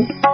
Mm-hmm.